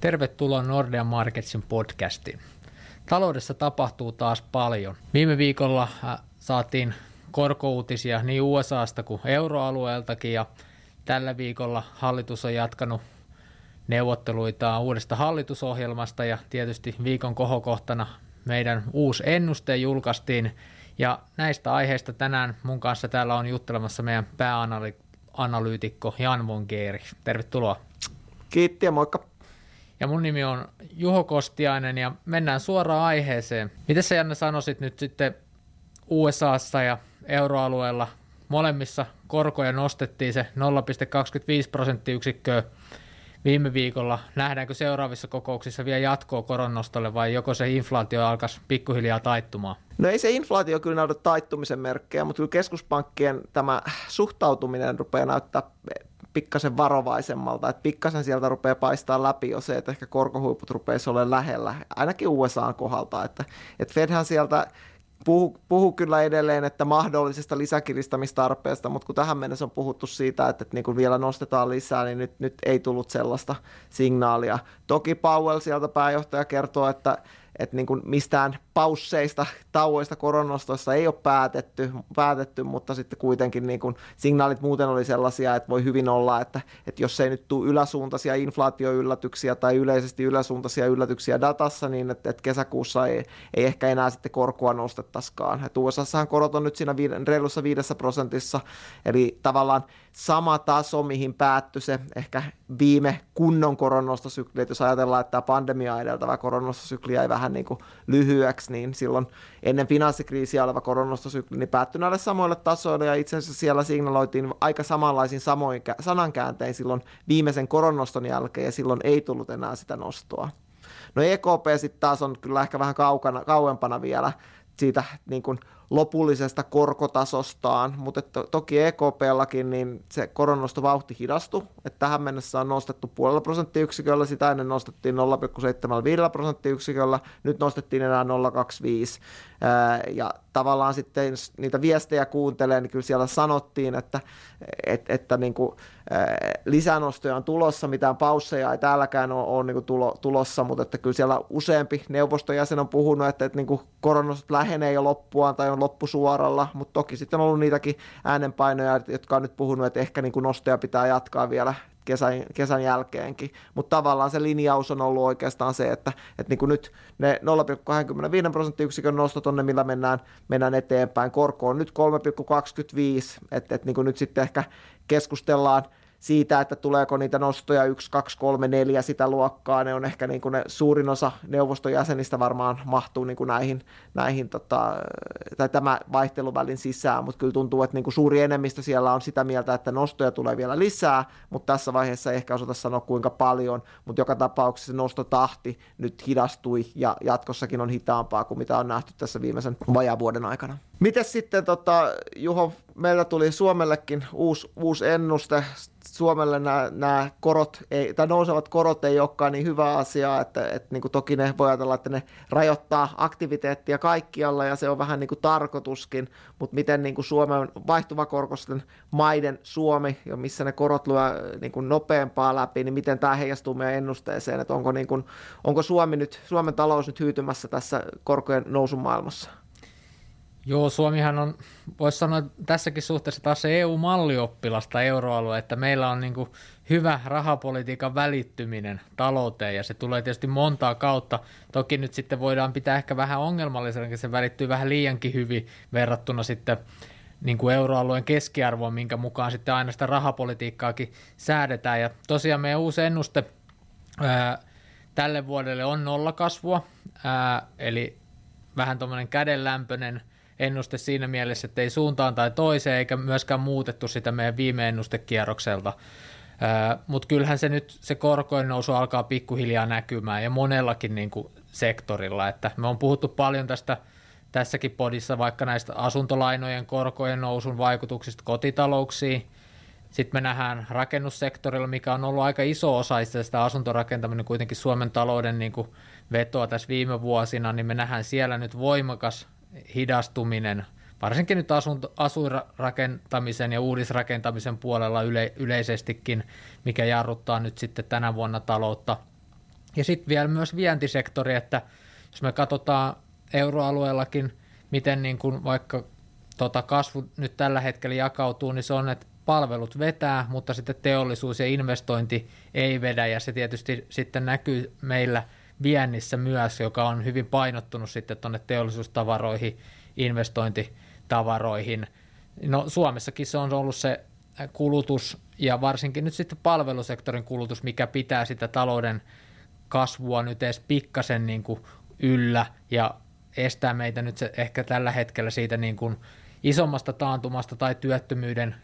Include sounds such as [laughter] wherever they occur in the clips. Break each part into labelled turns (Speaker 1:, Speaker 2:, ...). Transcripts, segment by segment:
Speaker 1: Tervetuloa Nordean Marketsin podcastiin. Taloudessa tapahtuu taas paljon. Viime viikolla äh, saatiin korkouutisia niin USAsta kuin euroalueeltakin ja tällä viikolla hallitus on jatkanut neuvotteluita uudesta hallitusohjelmasta ja tietysti viikon kohokohtana meidän uusi ennuste julkaistiin ja näistä aiheista tänään mun kanssa täällä on juttelemassa meidän pääanalyytikko Jan von Geeri. Tervetuloa.
Speaker 2: Kiitti ja moikka.
Speaker 1: Ja mun nimi on Juho Kostiainen ja mennään suoraan aiheeseen. Miten sä Janne sanoisit nyt sitten USAssa ja euroalueella molemmissa korkoja nostettiin se 0,25 prosenttiyksikköä viime viikolla. Nähdäänkö seuraavissa kokouksissa vielä jatkoa koronnostolle vai joko se inflaatio alkaisi pikkuhiljaa taittumaan?
Speaker 2: No ei se inflaatio kyllä näytä taittumisen merkkejä, mutta kyllä keskuspankkien tämä suhtautuminen rupeaa näyttää pikkasen varovaisemmalta, että pikkasen sieltä rupeaa paistaa läpi jo se, että ehkä korkohuiput rupeaa olemaan lähellä, ainakin USAn kohdalta, että, että Fedhän sieltä puhu, puhu kyllä edelleen, että mahdollisesta lisäkiristämistarpeesta, mutta kun tähän mennessä on puhuttu siitä, että, että niin kun vielä nostetaan lisää, niin nyt, nyt ei tullut sellaista signaalia. Toki Powell sieltä pääjohtaja kertoo, että, että niin kuin mistään pausseista, tauoista koronostoissa ei ole päätetty, päätetty mutta sitten kuitenkin niin kuin signaalit muuten oli sellaisia, että voi hyvin olla, että, että jos ei nyt tule yläsuuntaisia inflaatioyllätyksiä tai yleisesti yläsuuntaisia yllätyksiä datassa, niin että, että kesäkuussa ei, ei ehkä enää sitten korkoa nostettaisikaan. Että USAssahan korot on nyt siinä reilussa viidessä prosentissa, eli tavallaan sama taso, mihin päättyi se ehkä viime kunnon koronostosykli, että jos ajatellaan, että tämä pandemia edeltävä koronostosykli jäi vähän niin kuin lyhyeksi, niin silloin ennen finanssikriisiä oleva koronostosykli niin päättyi näille samoille tasoille, ja itse asiassa siellä signaloitiin aika samanlaisin samoin sanankääntein silloin viimeisen koronoston jälkeen, ja silloin ei tullut enää sitä nostoa. No EKP sitten taas on kyllä ehkä vähän kaukana, kauempana vielä siitä niin kuin lopullisesta korkotasostaan, mutta to, toki EKPllakin niin se koronnosto vauhti hidastui, että tähän mennessä on nostettu puolella prosenttiyksiköllä, sitä ennen nostettiin 0,75 prosenttiyksiköllä, nyt nostettiin enää 0,25 ja tavallaan sitten niitä viestejä kuuntelee, niin kyllä siellä sanottiin, että, että, että niin kuin, lisänostoja on tulossa, mitään pausseja ei täälläkään ole, ole niin tulo, tulossa, mutta että kyllä siellä useampi neuvoston jäsen on puhunut, että, että niin koronostot lähenee jo loppuaan tai on loppusuoralla, mutta toki sitten on ollut niitäkin äänenpainoja, jotka on nyt puhunut, että ehkä niin nostoja pitää jatkaa vielä kesän, kesän jälkeenkin. Mutta tavallaan se linjaus on ollut oikeastaan se, että, että niin kuin nyt ne 0,25 prosenttiyksikön nostot on ne, millä mennään, mennään eteenpäin. Korko on nyt 3,25, että, että niin kuin nyt sitten ehkä keskustellaan siitä, että tuleeko niitä nostoja 1, 2, 3, 4 sitä luokkaa, ne on ehkä niin kuin ne suurin osa neuvoston jäsenistä varmaan mahtuu niin kuin näihin, näihin tota, tai tämä vaihteluvälin sisään, mutta kyllä tuntuu, että niin kuin suuri enemmistö siellä on sitä mieltä, että nostoja tulee vielä lisää, mutta tässä vaiheessa ei ehkä osata sanoa kuinka paljon, mutta joka tapauksessa se nostotahti nyt hidastui ja jatkossakin on hitaampaa kuin mitä on nähty tässä viimeisen vajavuoden aikana. Miten sitten, tota, Juho, meillä tuli Suomellekin uusi, uusi ennuste. Suomelle nämä, nämä korot, ei, tai nousevat korot ei olekaan niin hyvä asia, että, että niin kuin toki ne voi ajatella, että ne rajoittaa aktiviteettia kaikkialla ja se on vähän niin kuin tarkoituskin, mutta miten niin kuin Suomen vaihtuvakorkoisten maiden Suomi, ja missä ne korot lyö niin kuin nopeampaa läpi, niin miten tämä heijastuu meidän ennusteeseen, että onko, niin kuin, onko Suomi nyt, Suomen talous nyt hyytymässä tässä korkojen nousun maailmassa?
Speaker 1: Joo, Suomihan on, voisi sanoa tässäkin suhteessa taas se EU-mallioppilasta euroalue, että meillä on niin kuin hyvä rahapolitiikan välittyminen talouteen ja se tulee tietysti montaa kautta. Toki nyt sitten voidaan pitää ehkä vähän ongelmallisena, se välittyy vähän liiankin hyvin verrattuna sitten niin kuin euroalueen keskiarvoon, minkä mukaan sitten aina sitä rahapolitiikkaakin säädetään. Ja tosiaan meidän uusi ennuste ää, tälle vuodelle on nollakasvua, ää, eli vähän tuommoinen kädenlämpöinen – ennuste siinä mielessä, että ei suuntaan tai toiseen, eikä myöskään muutettu sitä meidän viime ennustekierrokselta. Mutta kyllähän se nyt, se korkojen nousu alkaa pikkuhiljaa näkymään ja monellakin niin kuin sektorilla, että me on puhuttu paljon tästä tässäkin podissa vaikka näistä asuntolainojen korkojen nousun vaikutuksista kotitalouksiin, sitten me nähdään rakennussektorilla, mikä on ollut aika iso osa sitä asuntorakentaminen kuitenkin Suomen talouden niin kuin vetoa tässä viime vuosina, niin me nähdään siellä nyt voimakas hidastuminen, varsinkin nyt asunto, asuinrakentamisen ja uudisrakentamisen puolella yle, yleisestikin, mikä jarruttaa nyt sitten tänä vuonna taloutta. Ja sitten vielä myös vientisektori, että jos me katsotaan euroalueellakin, miten niin kuin vaikka tota kasvu nyt tällä hetkellä jakautuu, niin se on, että palvelut vetää, mutta sitten teollisuus ja investointi ei vedä, ja se tietysti sitten näkyy meillä viennissä myös, joka on hyvin painottunut sitten tuonne teollisuustavaroihin, investointitavaroihin. No Suomessakin se on ollut se kulutus ja varsinkin nyt sitten palvelusektorin kulutus, mikä pitää sitä talouden kasvua nyt edes pikkasen niin kuin yllä ja estää meitä nyt se ehkä tällä hetkellä siitä niin kuin isommasta taantumasta tai työttömyyden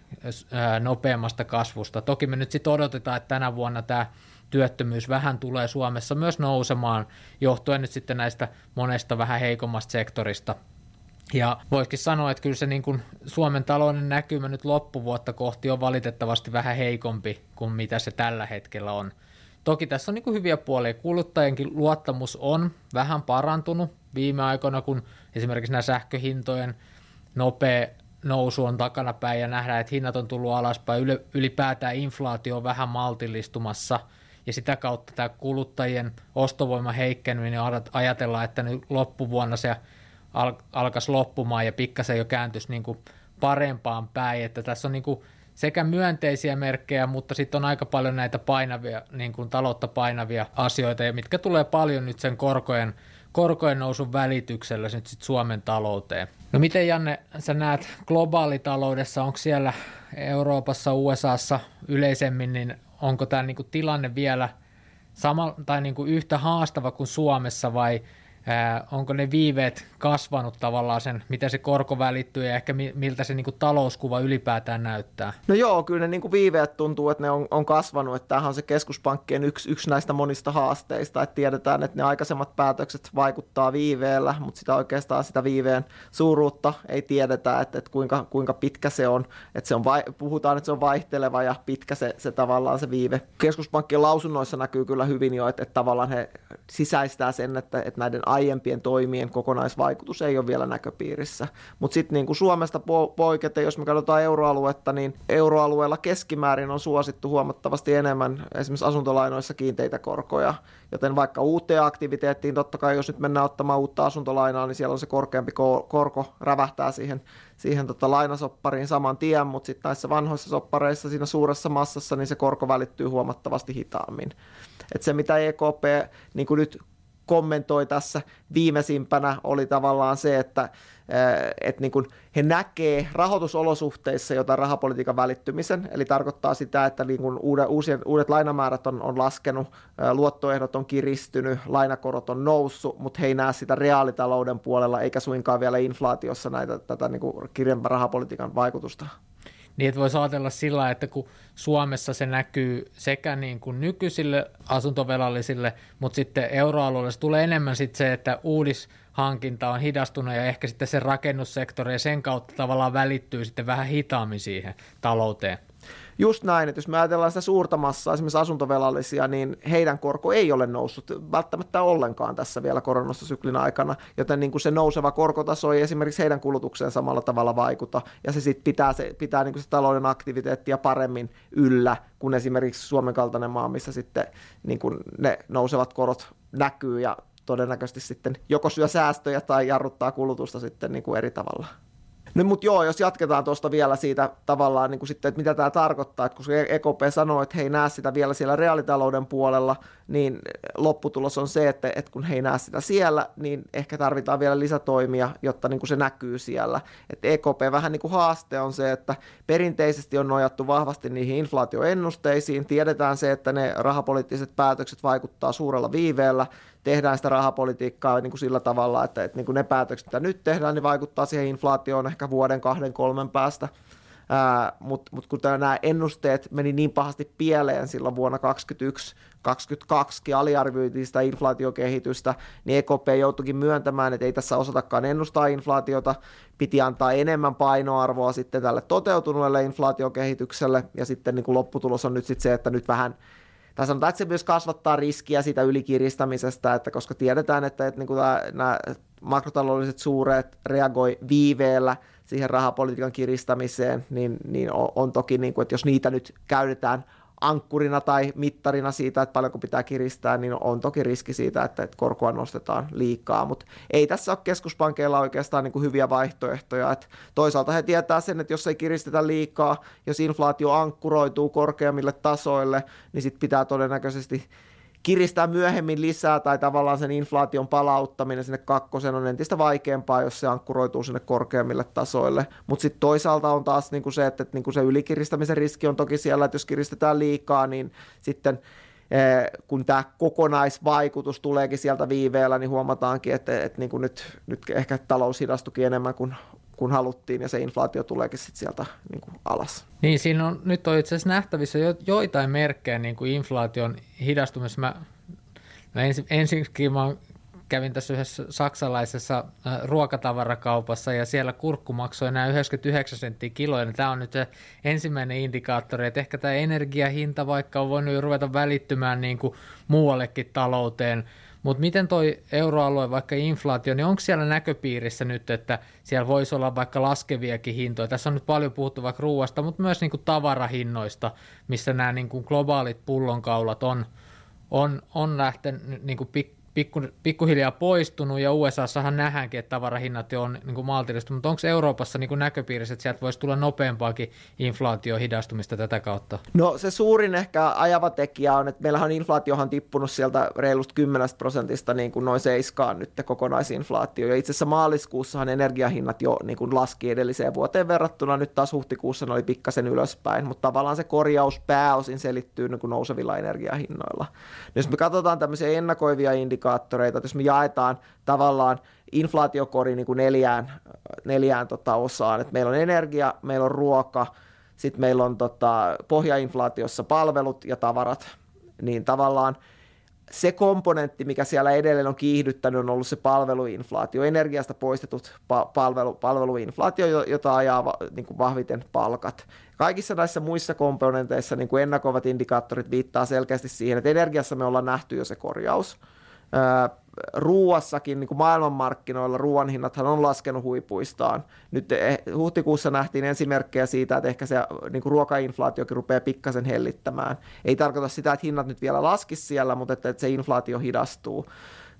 Speaker 1: nopeammasta kasvusta. Toki me nyt sitten odotetaan, että tänä vuonna tämä työttömyys vähän tulee Suomessa myös nousemaan, johtuen nyt sitten näistä monesta vähän heikommasta sektorista. Ja voisikin sanoa, että kyllä se niin kuin Suomen talouden näkymä nyt loppuvuotta kohti on valitettavasti vähän heikompi kuin mitä se tällä hetkellä on. Toki tässä on niin kuin hyviä puolia. Kuluttajienkin luottamus on vähän parantunut viime aikoina, kun esimerkiksi nämä sähköhintojen nopea nousu on takanapäin ja nähdään, että hinnat on tullut alaspäin. Ylipäätään inflaatio on vähän maltillistumassa ja sitä kautta tämä kuluttajien ostovoima heikkeneminen ajatellaan, että nyt loppuvuonna se al- alkaisi loppumaan ja pikkasen jo kääntyisi niin kuin parempaan päin, että tässä on niin kuin sekä myönteisiä merkkejä, mutta sitten on aika paljon näitä painavia, niin kuin taloutta painavia asioita, mitkä tulee paljon nyt sen korkojen, korkojen nousun välityksellä nyt sit Suomen talouteen. No miten Janne, sä näet globaalitaloudessa, onko siellä Euroopassa, USAssa yleisemmin, niin onko tämä niinku tilanne vielä sama, tai niinku yhtä haastava kuin Suomessa vai – onko ne viiveet kasvanut tavallaan sen, miten se korko välittyy ja ehkä miltä se niin kuin talouskuva ylipäätään näyttää?
Speaker 2: No joo, kyllä ne niin kuin viiveet tuntuu, että ne on, on kasvanut, että tämähän on se keskuspankkien yksi, yksi näistä monista haasteista, että tiedetään, että ne aikaisemmat päätökset vaikuttaa viiveellä, mutta sitä oikeastaan sitä viiveen suuruutta ei tiedetä, että, että kuinka, kuinka pitkä se on, että se on vai, puhutaan, että se on vaihteleva ja pitkä se, se tavallaan se viive. Keskuspankkien lausunnoissa näkyy kyllä hyvin jo, että, että tavallaan he sisäistää sen, että, että näiden aiempien toimien kokonaisvaikutus ei ole vielä näköpiirissä. Mutta sitten niin kuin Suomesta poiketen, jos me katsotaan euroaluetta, niin euroalueella keskimäärin on suosittu huomattavasti enemmän esimerkiksi asuntolainoissa kiinteitä korkoja, joten vaikka uuteen aktiviteettiin, totta kai jos nyt mennään ottamaan uutta asuntolainaa, niin siellä on se korkeampi korko, rävähtää siihen, siihen tota lainasoppariin saman tien, mutta sitten näissä vanhoissa soppareissa siinä suuressa massassa, niin se korko välittyy huomattavasti hitaammin. Et se, mitä EKP niin nyt kommentoi tässä viimeisimpänä oli tavallaan se, että että niin kuin he näkee rahoitusolosuhteissa jotain rahapolitiikan välittymisen, eli tarkoittaa sitä, että niin kuin uudet, uusien, uudet lainamäärät on, on laskenut, luottoehdot on kiristynyt, lainakorot on noussut, mutta he ei näe sitä reaalitalouden puolella eikä suinkaan vielä inflaatiossa näitä, tätä niin kuin kirjanpä rahapolitiikan vaikutusta.
Speaker 1: Että voisi ajatella sillä että kun Suomessa se näkyy sekä niin kuin nykyisille asuntovelallisille, mutta sitten euroalueelle se tulee enemmän sitten se, että uudishankinta on hidastunut ja ehkä sitten se rakennussektori ja sen kautta tavallaan välittyy sitten vähän hitaammin siihen talouteen.
Speaker 2: Just näin, että jos me ajatellaan sitä suurta massaa, esimerkiksi asuntovelallisia, niin heidän korko ei ole noussut välttämättä ollenkaan tässä vielä koronasyklin aikana, joten niin kuin se nouseva korkotaso ei esimerkiksi heidän kulutukseen samalla tavalla vaikuta, ja se sitten pitää, se, pitää niin kuin se talouden aktiviteettia paremmin yllä kuin esimerkiksi Suomen kaltainen maa, missä sitten niin kuin ne nousevat korot näkyy ja todennäköisesti sitten joko syö säästöjä tai jarruttaa kulutusta sitten niin kuin eri tavalla. No mutta joo, jos jatketaan tuosta vielä siitä tavallaan niin kuin sitten, että mitä tämä tarkoittaa, että kun EKP sanoo, että he ei näe sitä vielä siellä reaalitalouden puolella, niin lopputulos on se, että, että kun he ei näe sitä siellä, niin ehkä tarvitaan vielä lisätoimia, jotta niin kuin se näkyy siellä. Että EKP vähän niin kuin haaste on se, että perinteisesti on nojattu vahvasti niihin inflaatioennusteisiin, tiedetään se, että ne rahapoliittiset päätökset vaikuttaa suurella viiveellä, tehdään sitä rahapolitiikkaa niin kuin sillä tavalla, että, että niin kuin ne päätökset, mitä nyt tehdään, niin vaikuttaa siihen inflaatioon ehkä vuoden, kahden, kolmen päästä. Mutta mut kun nämä ennusteet meni niin pahasti pieleen silloin vuonna 2021, 2022 aliarvioitiin sitä inflaatiokehitystä, niin EKP joutuikin myöntämään, että ei tässä osatakaan ennustaa inflaatiota, piti antaa enemmän painoarvoa sitten tälle toteutuneelle inflaatiokehitykselle, ja sitten niin kuin lopputulos on nyt sitten se, että nyt vähän tai sanotaan, että se myös kasvattaa riskiä siitä ylikiristämisestä, että koska tiedetään, että, että niin kuin nämä makrotaloudelliset suuret reagoi viiveellä siihen rahapolitiikan kiristämiseen, niin, niin on, on toki, niin kuin, että jos niitä nyt käytetään ankkurina tai mittarina siitä, että paljonko pitää kiristää, niin on toki riski siitä, että, korkoa nostetaan liikaa, mutta ei tässä ole keskuspankeilla oikeastaan niin kuin hyviä vaihtoehtoja. Että toisaalta he tietää sen, että jos ei kiristetä liikaa, jos inflaatio ankkuroituu korkeammille tasoille, niin sitten pitää todennäköisesti kiristää myöhemmin lisää tai tavallaan sen inflaation palauttaminen sinne kakkosen on entistä vaikeampaa, jos se ankkuroituu sinne korkeammille tasoille. Mutta sitten toisaalta on taas niinku se, että niinku se ylikiristämisen riski on toki siellä, että jos kiristetään liikaa, niin sitten eh, kun tämä kokonaisvaikutus tuleekin sieltä viiveellä, niin huomataankin, että, että niin kuin nyt, nyt ehkä talous hidastukin enemmän kuin kun haluttiin, ja se inflaatio tuleekin sitten sieltä niin kuin alas.
Speaker 1: Niin, siinä on, nyt on itse asiassa nähtävissä jo, joitain merkkejä niin kuin inflaation hidastumisessa. Mä, no ensin, ensinkin mä kävin tässä yhdessä saksalaisessa ruokatavarakaupassa ja siellä kurkku maksoi enää 99 senttiä kiloa. Tämä on nyt se ensimmäinen indikaattori, että ehkä tämä energiahinta vaikka on voinut jo ruveta välittymään niin kuin muuallekin talouteen – mutta miten toi euroalue, vaikka inflaatio, niin onko siellä näköpiirissä nyt, että siellä voisi olla vaikka laskeviakin hintoja? Tässä on nyt paljon puhuttu vaikka ruuasta, mutta myös niin kuin tavarahinnoista, missä nämä niin kuin globaalit pullonkaulat on, on, on lähtenyt niin kuin pik, pikku, pikkuhiljaa poistunut ja USAssahan nähdäänkin, että tavarahinnat on niin maltillista, mutta onko Euroopassa niin kuin näköpiirissä, että sieltä voisi tulla nopeampaakin inflaatio hidastumista tätä kautta?
Speaker 2: No se suurin ehkä ajava tekijä on, että meillähän inflaatiohan tippunut sieltä reilusta 10 prosentista niin kuin noin seiskaan nyt kokonaisinflaatio. Ja itse asiassa maaliskuussahan energiahinnat jo niin kuin laski edelliseen vuoteen verrattuna, nyt taas huhtikuussa ne oli pikkasen ylöspäin, mutta tavallaan se korjaus pääosin selittyy niin kuin nousevilla energiahinnoilla. Jos me katsotaan tämmöisiä ennakoivia indikaatioita, indikaattoreita, että jos me jaetaan tavallaan inflaatiokori niin kuin neljään, neljään tota osaan, että meillä on energia, meillä on ruoka, sitten meillä on tota, pohjainflaatiossa palvelut ja tavarat, niin tavallaan se komponentti, mikä siellä edelleen on kiihdyttänyt, on ollut se palveluinflaatio, energiasta poistetut palvelu, palveluinflaatio, jota ajaa niin kuin vahviten palkat. Kaikissa näissä muissa komponenteissa niin kuin ennakoivat indikaattorit viittaa selkeästi siihen, että energiassa me ollaan nähty jo se korjaus ruuassakin niin kuin maailmanmarkkinoilla ruoan hinnathan on laskenut huipuistaan. Nyt eh, huhtikuussa nähtiin ensimerkkejä siitä, että ehkä se niin kuin ruokainflaatiokin rupeaa pikkasen hellittämään. Ei tarkoita sitä, että hinnat nyt vielä laskisi siellä, mutta että, että se inflaatio hidastuu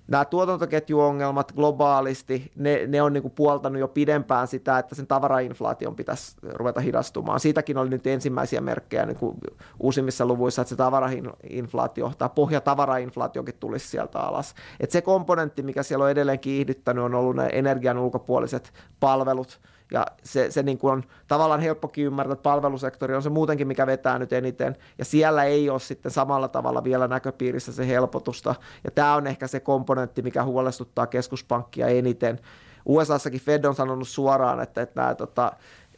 Speaker 2: nämä tuotantoketjuongelmat globaalisti, ne, ne on niin puoltanut jo pidempään sitä, että sen tavarainflaation pitäisi ruveta hidastumaan. Siitäkin oli nyt ensimmäisiä merkkejä niin kuin uusimmissa luvuissa, että se tavarainflaatio tai pohjatavarainflaatiokin tulisi sieltä alas. Et se komponentti, mikä siellä on edelleen kiihdyttänyt, on ollut ne energian ulkopuoliset palvelut – ja se, se niin kuin on tavallaan helppokin ymmärtää, että palvelusektori on se muutenkin, mikä vetää nyt eniten. Ja siellä ei ole sitten samalla tavalla vielä näköpiirissä se helpotusta. Ja tämä on ehkä se komponentti, mikä huolestuttaa keskuspankkia eniten. USAssakin Fed on sanonut suoraan, että, että nämä, tota,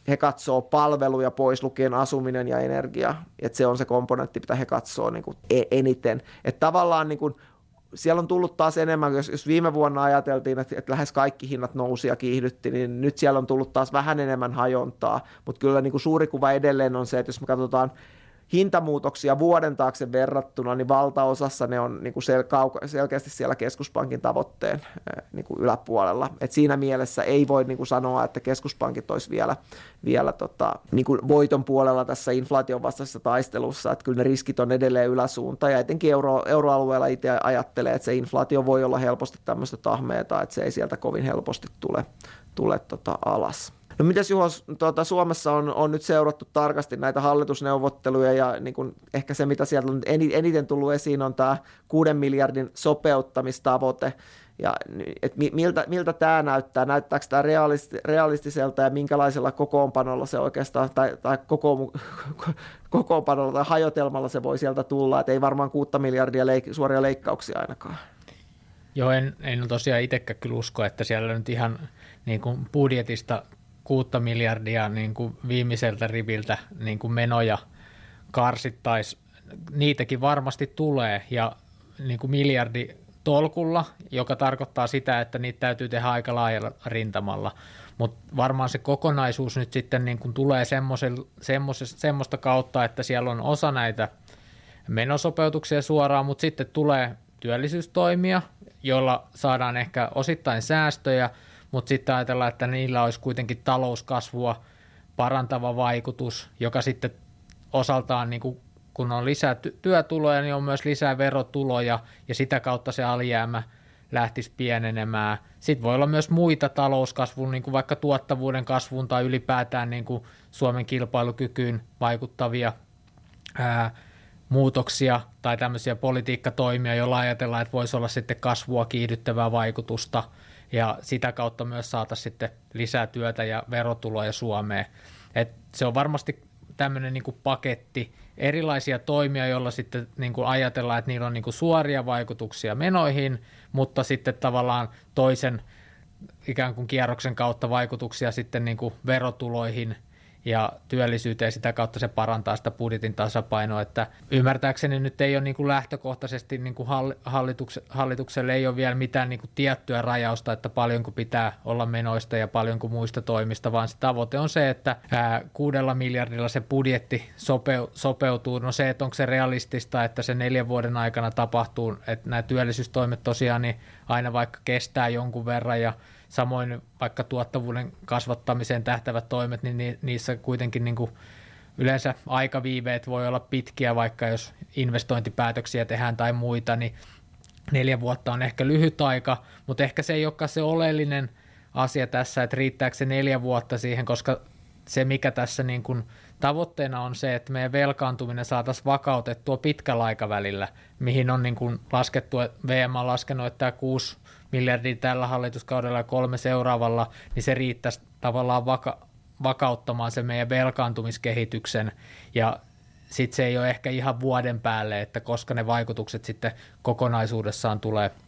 Speaker 2: he katsoo palveluja pois lukien asuminen ja energia. Että se on se komponentti, mitä he katsoo niin kuin e-, eniten. Että tavallaan niin kuin siellä on tullut taas enemmän, jos, jos viime vuonna ajateltiin, että, että lähes kaikki hinnat nousi ja kiihdytti, niin nyt siellä on tullut taas vähän enemmän hajontaa, mutta kyllä niin kuin suuri kuva edelleen on se, että jos me katsotaan hintamuutoksia vuoden taakse verrattuna, niin valtaosassa ne on niin kuin sel- selkeästi siellä keskuspankin tavoitteen niin kuin yläpuolella. Et siinä mielessä ei voi niin kuin sanoa, että keskuspankit olisi vielä, vielä tota, niin kuin voiton puolella tässä inflaation vastaisessa taistelussa, että kyllä ne riskit on edelleen yläsuunta ja etenkin euro, euroalueella itse ajattelee, että se inflaatio voi olla helposti tämmöistä tahmeeta, että se ei sieltä kovin helposti tule, tule tota alas. No mitäs Juho, tuota, Suomessa on, on nyt seurattu tarkasti näitä hallitusneuvotteluja ja niin kuin ehkä se, mitä sieltä on eniten tullut esiin, on tämä kuuden miljardin sopeuttamistavoite. Ja et miltä, miltä tämä näyttää? Näyttääkö tämä realisti, realistiselta ja minkälaisella kokoonpanolla se oikeastaan, tai, tai koko, [laughs] kokoonpanolla tai hajotelmalla se voi sieltä tulla, että ei varmaan kuutta miljardia leik, suoria leikkauksia ainakaan.
Speaker 1: Joo, en, en tosiaan itsekään kyllä usko, että siellä nyt ihan niin kuin budjetista kuutta miljardia niin kuin viimeiseltä riviltä niin kuin menoja karsittaisi. Niitäkin varmasti tulee ja niin kuin miljardi tolkulla, joka tarkoittaa sitä, että niitä täytyy tehdä aika laajalla rintamalla. Mutta varmaan se kokonaisuus nyt sitten niin kuin tulee semmoista kautta, että siellä on osa näitä menosopeutuksia suoraan, mutta sitten tulee työllisyystoimia, joilla saadaan ehkä osittain säästöjä – mutta sitten ajatellaan, että niillä olisi kuitenkin talouskasvua parantava vaikutus, joka sitten osaltaan niin kuin kun on lisää työtuloja, niin on myös lisää verotuloja ja sitä kautta se alijäämä lähtisi pienenemään. Sitten voi olla myös muita talouskasvun, niin kuin vaikka tuottavuuden kasvuun tai ylipäätään niin kuin Suomen kilpailukykyyn vaikuttavia ää, muutoksia tai tämmöisiä politiikkatoimia, joilla ajatellaan, että voisi olla sitten kasvua kiihdyttävää vaikutusta ja sitä kautta myös saata sitten lisää työtä ja verotuloja Suomeen. Et se on varmasti tämmöinen niin paketti, erilaisia toimia, joilla sitten niin kuin ajatellaan, että niillä on niin kuin suoria vaikutuksia menoihin, mutta sitten tavallaan toisen ikään kuin kierroksen kautta vaikutuksia sitten niin kuin verotuloihin – ja työllisyyteen sitä kautta se parantaa sitä budjetin tasapainoa, että ymmärtääkseni nyt ei ole niin kuin lähtökohtaisesti niin kuin hallitukselle ei ole vielä mitään niin kuin tiettyä rajausta, että paljonko pitää olla menoista ja paljonko muista toimista, vaan se tavoite on se, että ää, kuudella miljardilla se budjetti sopeu, sopeutuu. No se, että onko se realistista, että se neljän vuoden aikana tapahtuu, että nämä työllisyystoimet tosiaan niin aina vaikka kestää jonkun verran ja Samoin vaikka tuottavuuden kasvattamiseen tähtävät toimet, niin niissä kuitenkin niin kuin yleensä aikaviiveet voi olla pitkiä, vaikka jos investointipäätöksiä tehdään tai muita, niin neljä vuotta on ehkä lyhyt aika, mutta ehkä se ei olekaan se oleellinen asia tässä, että riittääkö se neljä vuotta siihen, koska se mikä tässä niin kuin tavoitteena on se, että meidän velkaantuminen saataisiin vakautettua pitkällä aikavälillä, mihin on niin kuin laskettu, VM on laskenut, että tämä 6 miljardia tällä hallituskaudella ja kolme seuraavalla, niin se riittäisi tavallaan vaka- vakauttamaan se meidän velkaantumiskehityksen. Ja sitten se ei ole ehkä ihan vuoden päälle, että koska ne vaikutukset sitten kokonaisuudessaan tulee –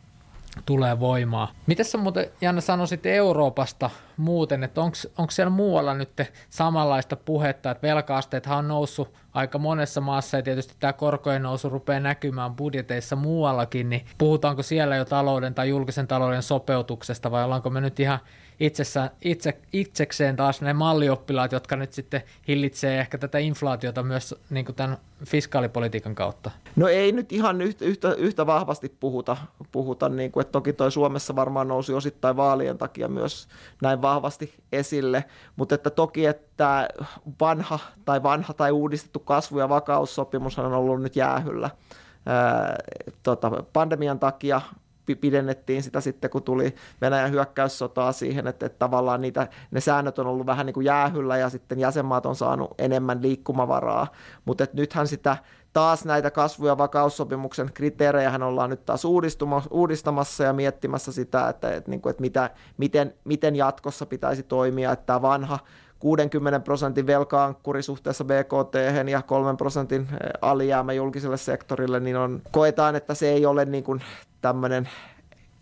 Speaker 1: tulee voimaan. Miten sä muuten, Janne, sanoisit Euroopasta muuten, että onko siellä muualla nyt samanlaista puhetta, että velka-asteethan on noussut aika monessa maassa ja tietysti tämä korkojen nousu rupeaa näkymään budjeteissa muuallakin, niin puhutaanko siellä jo talouden tai julkisen talouden sopeutuksesta vai ollaanko me nyt ihan itsessä, itse, itsekseen taas ne mallioppilaat, jotka nyt sitten hillitsee ehkä tätä inflaatiota myös niin kuin tämän fiskaalipolitiikan kautta?
Speaker 2: No ei nyt ihan yhtä, yhtä, yhtä vahvasti puhuta, puhuta niin kuin, että toki toi Suomessa varmaan nousi osittain vaalien takia myös näin vahvasti esille, mutta että toki, että vanha tai vanha tai uudistettu kasvu- ja vakaussopimus on ollut nyt jäähyllä. Ää, tota, pandemian takia pidennettiin sitä sitten, kun tuli Venäjän hyökkäyssotaa siihen, että, että tavallaan niitä, ne säännöt on ollut vähän niin kuin jäähyllä ja sitten jäsenmaat on saanut enemmän liikkumavaraa, mutta nythän sitä taas näitä kasvu- ja vakaussopimuksen kriteerejä ollaan nyt taas uudistamassa ja miettimässä sitä, että, että, niin kuin, että mitä, miten, miten jatkossa pitäisi toimia, että tämä vanha 60 prosentin velkaankkuri suhteessa BKT ja 3 prosentin alijäämä julkiselle sektorille, niin on, koetaan, että se ei ole niin kuin tämmöinen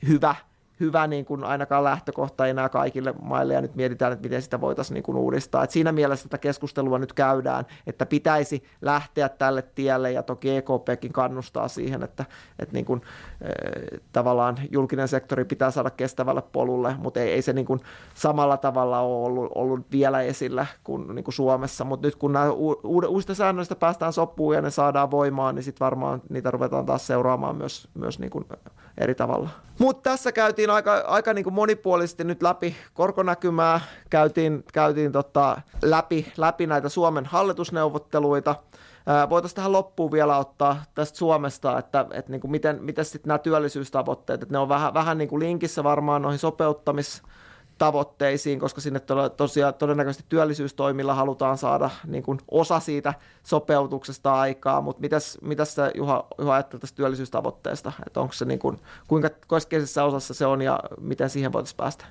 Speaker 2: hyvä hyvä niin kuin ainakaan lähtökohta enää kaikille maille ja nyt mietitään, että miten sitä voitaisiin niin kuin uudistaa. Et siinä mielessä tätä keskustelua nyt käydään, että pitäisi lähteä tälle tielle ja toki EKPkin kannustaa siihen, että, että niin kuin, äh, tavallaan julkinen sektori pitää saada kestävälle polulle, mutta ei, ei se niin kuin samalla tavalla ole ollut, ollut vielä esillä kuin, niin kuin Suomessa, mutta nyt kun nämä uusista säännöistä päästään sopuun ja ne saadaan voimaan, niin sitten varmaan niitä ruvetaan taas seuraamaan myös, myös niin kuin eri tavalla. Mutta tässä käytiin aika, aika niin kuin monipuolisesti nyt läpi korkonäkymää, käytiin, käytiin tota läpi, läpi näitä Suomen hallitusneuvotteluita. Voitaisiin tähän loppuun vielä ottaa tästä Suomesta, että, että niin kuin miten, miten sitten nämä työllisyystavoitteet, että ne on vähän, vähän niin kuin linkissä varmaan noihin sopeuttamis- tavoitteisiin, koska sinne tosiaan todennäköisesti työllisyystoimilla halutaan saada niin kuin osa siitä sopeutuksesta aikaa, mutta mitäs, mitäs sä Juha, Juha ajattelet tästä työllisyystavoitteesta, että onko se niin kuin, kuinka keskeisessä osassa se on ja miten siihen voitaisiin päästä?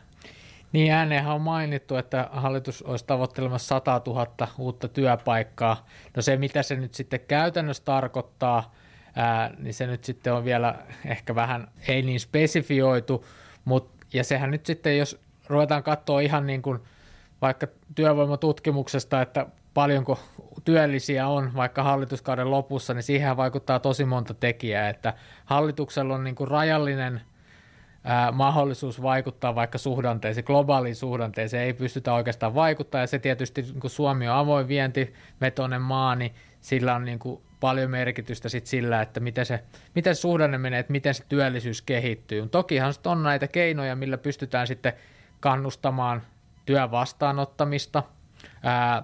Speaker 1: Niin ääneenhän on mainittu, että hallitus olisi tavoittelemassa 100 000 uutta työpaikkaa. No se, mitä se nyt sitten käytännössä tarkoittaa, ää, niin se nyt sitten on vielä ehkä vähän ei niin spesifioitu, mutta ja sehän nyt sitten, jos ruvetaan katsoa ihan niin kuin vaikka työvoimatutkimuksesta, että paljonko työllisiä on vaikka hallituskauden lopussa, niin siihen vaikuttaa tosi monta tekijää, että hallituksella on niin kuin rajallinen ää, mahdollisuus vaikuttaa vaikka suhdanteeseen, globaaliin suhdanteeseen ei pystytä oikeastaan vaikuttaa, ja se tietysti, niin kuin Suomi on avoin vientivetoinen maa, niin sillä on niin kuin paljon merkitystä sit sillä, että miten se, miten se suhdanne menee, että miten se työllisyys kehittyy. Tokihan on näitä keinoja, millä pystytään sitten kannustamaan työn vastaanottamista ää,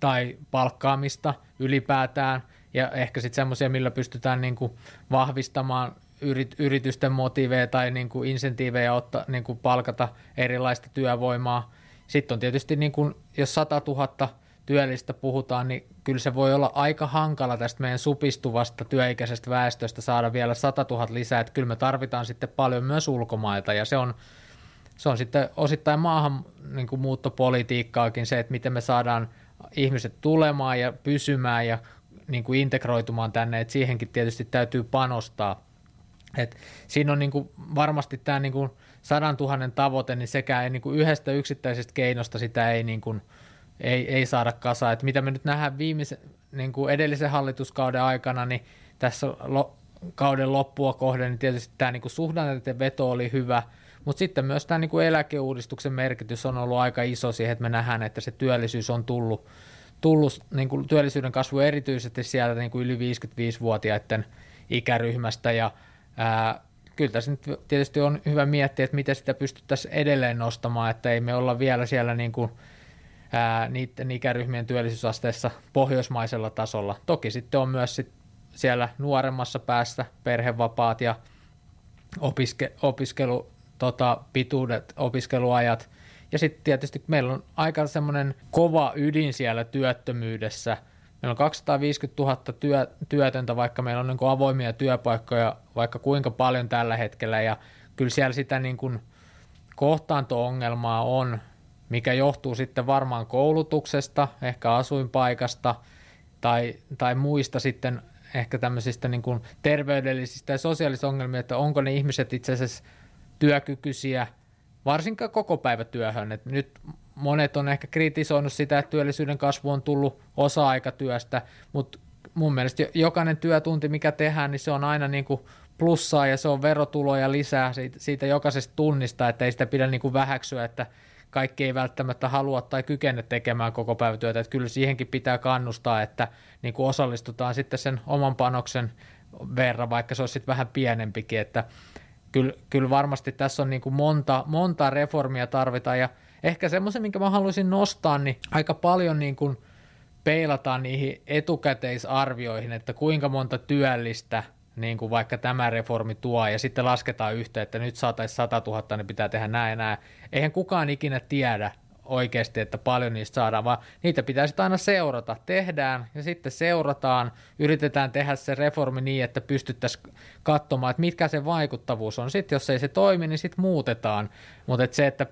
Speaker 1: tai palkkaamista ylipäätään. ja ehkä sitten semmoisia, millä pystytään niin kuin vahvistamaan yrit, yritysten motiveja tai niin kuin insentiivejä ottaa, niin kuin palkata erilaista työvoimaa. Sitten on tietysti, niin kuin, jos 100 000 työllistä puhutaan, niin kyllä se voi olla aika hankala tästä meidän supistuvasta työikäisestä väestöstä saada vielä 100 000 lisää, että kyllä me tarvitaan sitten paljon myös ulkomailta ja se on, se on sitten osittain maahan niin kuin se, että miten me saadaan ihmiset tulemaan ja pysymään ja niin kuin integroitumaan tänne, että siihenkin tietysti täytyy panostaa. Et siinä on niin kuin varmasti tämä niin kuin sadan tuhannen tavoite, niin sekä ei niin kuin yhdestä yksittäisestä keinosta sitä ei, niin kuin, ei, ei saada kasaan. Et mitä me nyt nähdään viimeisen, niin kuin edellisen hallituskauden aikana, niin tässä lo, kauden loppua kohden, niin tietysti tämä niin suhdanteiden veto oli hyvä, mutta sitten myös tämä niin kuin eläkeuudistuksen merkitys on ollut aika iso siihen, että me nähdään, että se työllisyys on tullut, tullut niin kuin työllisyyden kasvu erityisesti sieltä niin kuin yli 55-vuotiaiden ikäryhmästä ja ää, kyllä tässä nyt tietysti on hyvä miettiä, että miten sitä pystyttäisiin edelleen nostamaan, että ei me olla vielä siellä niin kuin, ää, niiden ikäryhmien työllisyysasteessa pohjoismaisella tasolla. Toki sitten on myös sit siellä nuoremmassa päässä perhevapaat ja opiske, opiskelu, tota, pituudet, opiskeluajat. Ja sitten tietysti meillä on aika semmoinen kova ydin siellä työttömyydessä. Meillä on 250 000 työ, työtöntä, vaikka meillä on niin kuin avoimia työpaikkoja vaikka kuinka paljon tällä hetkellä. Ja kyllä siellä sitä niin kuin kohtaanto-ongelmaa on, mikä johtuu sitten varmaan koulutuksesta, ehkä asuinpaikasta tai, tai muista sitten ehkä tämmöisistä niin kuin terveydellisistä ja sosiaalisista ongelmista, että onko ne ihmiset itse asiassa työkykyisiä, varsinkaan koko päivätyöhön. Et nyt monet on ehkä kritisoinut sitä, että työllisyyden kasvu on tullut osa-aikatyöstä, mutta mun mielestä jokainen työtunti, mikä tehdään, niin se on aina niin kuin plussaa ja se on verotuloja lisää siitä, siitä jokaisesta tunnista, että ei sitä pidä niin kuin vähäksyä, että kaikki ei välttämättä halua tai kykene tekemään koko päivätyötä, että kyllä siihenkin pitää kannustaa, että niin kuin osallistutaan sitten sen oman panoksen verran, vaikka se olisi sitten vähän pienempikin, että kyllä, kyllä varmasti tässä on niin kuin monta, monta reformia tarvitaan ja ehkä semmoisen, minkä mä haluaisin nostaa, niin aika paljon niin kuin peilataan niihin etukäteisarvioihin, että kuinka monta työllistä niin kuin vaikka tämä reformi tuo, ja sitten lasketaan yhteen, että nyt saataisiin 100 000, niin pitää tehdä näin ja näin. Eihän kukaan ikinä tiedä oikeasti, että paljon niistä saadaan, vaan niitä pitäisi aina seurata. Tehdään ja sitten seurataan, yritetään tehdä se reformi niin, että pystyttäisiin katsomaan, että mitkä se vaikuttavuus on. Sitten jos ei se toimi, niin sitten muutetaan. Mutta se, että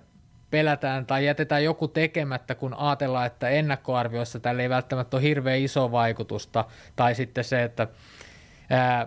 Speaker 1: pelätään tai jätetään joku tekemättä, kun ajatellaan, että ennakkoarvioissa tällä ei välttämättä ole hirveän iso vaikutusta, tai sitten se, että ää,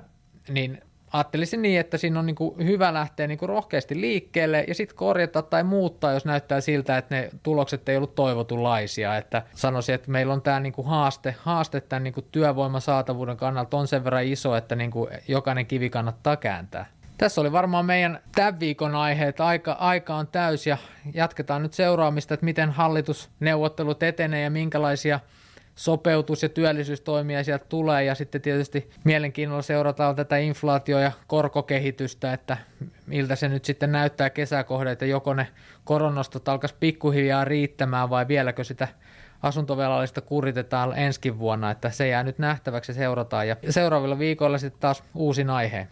Speaker 1: niin ajattelisin niin, että siinä on niin kuin hyvä lähteä niin kuin rohkeasti liikkeelle ja sitten korjata tai muuttaa, jos näyttää siltä, että ne tulokset ei ollut toivotunlaisia. Että sanoisin, että meillä on tämä niin kuin haaste, haaste tämän niin kuin työvoiman saatavuuden kannalta on sen verran iso, että niin kuin jokainen kivi kannattaa kääntää. Tässä oli varmaan meidän tämän viikon aiheet. Aika, aika on täys ja jatketaan nyt seuraamista, että miten hallitusneuvottelut etenee ja minkälaisia – sopeutus- ja työllisyystoimia sieltä tulee. Ja sitten tietysti mielenkiinnolla seurataan tätä inflaatio- ja korkokehitystä, että miltä se nyt sitten näyttää kesäkohde, että joko ne koronostot alkaisi pikkuhiljaa riittämään vai vieläkö sitä asuntovelallista kuritetaan ensi vuonna, että se jää nyt nähtäväksi seurataan. Ja seuraavilla viikoilla sitten taas uusin aihe.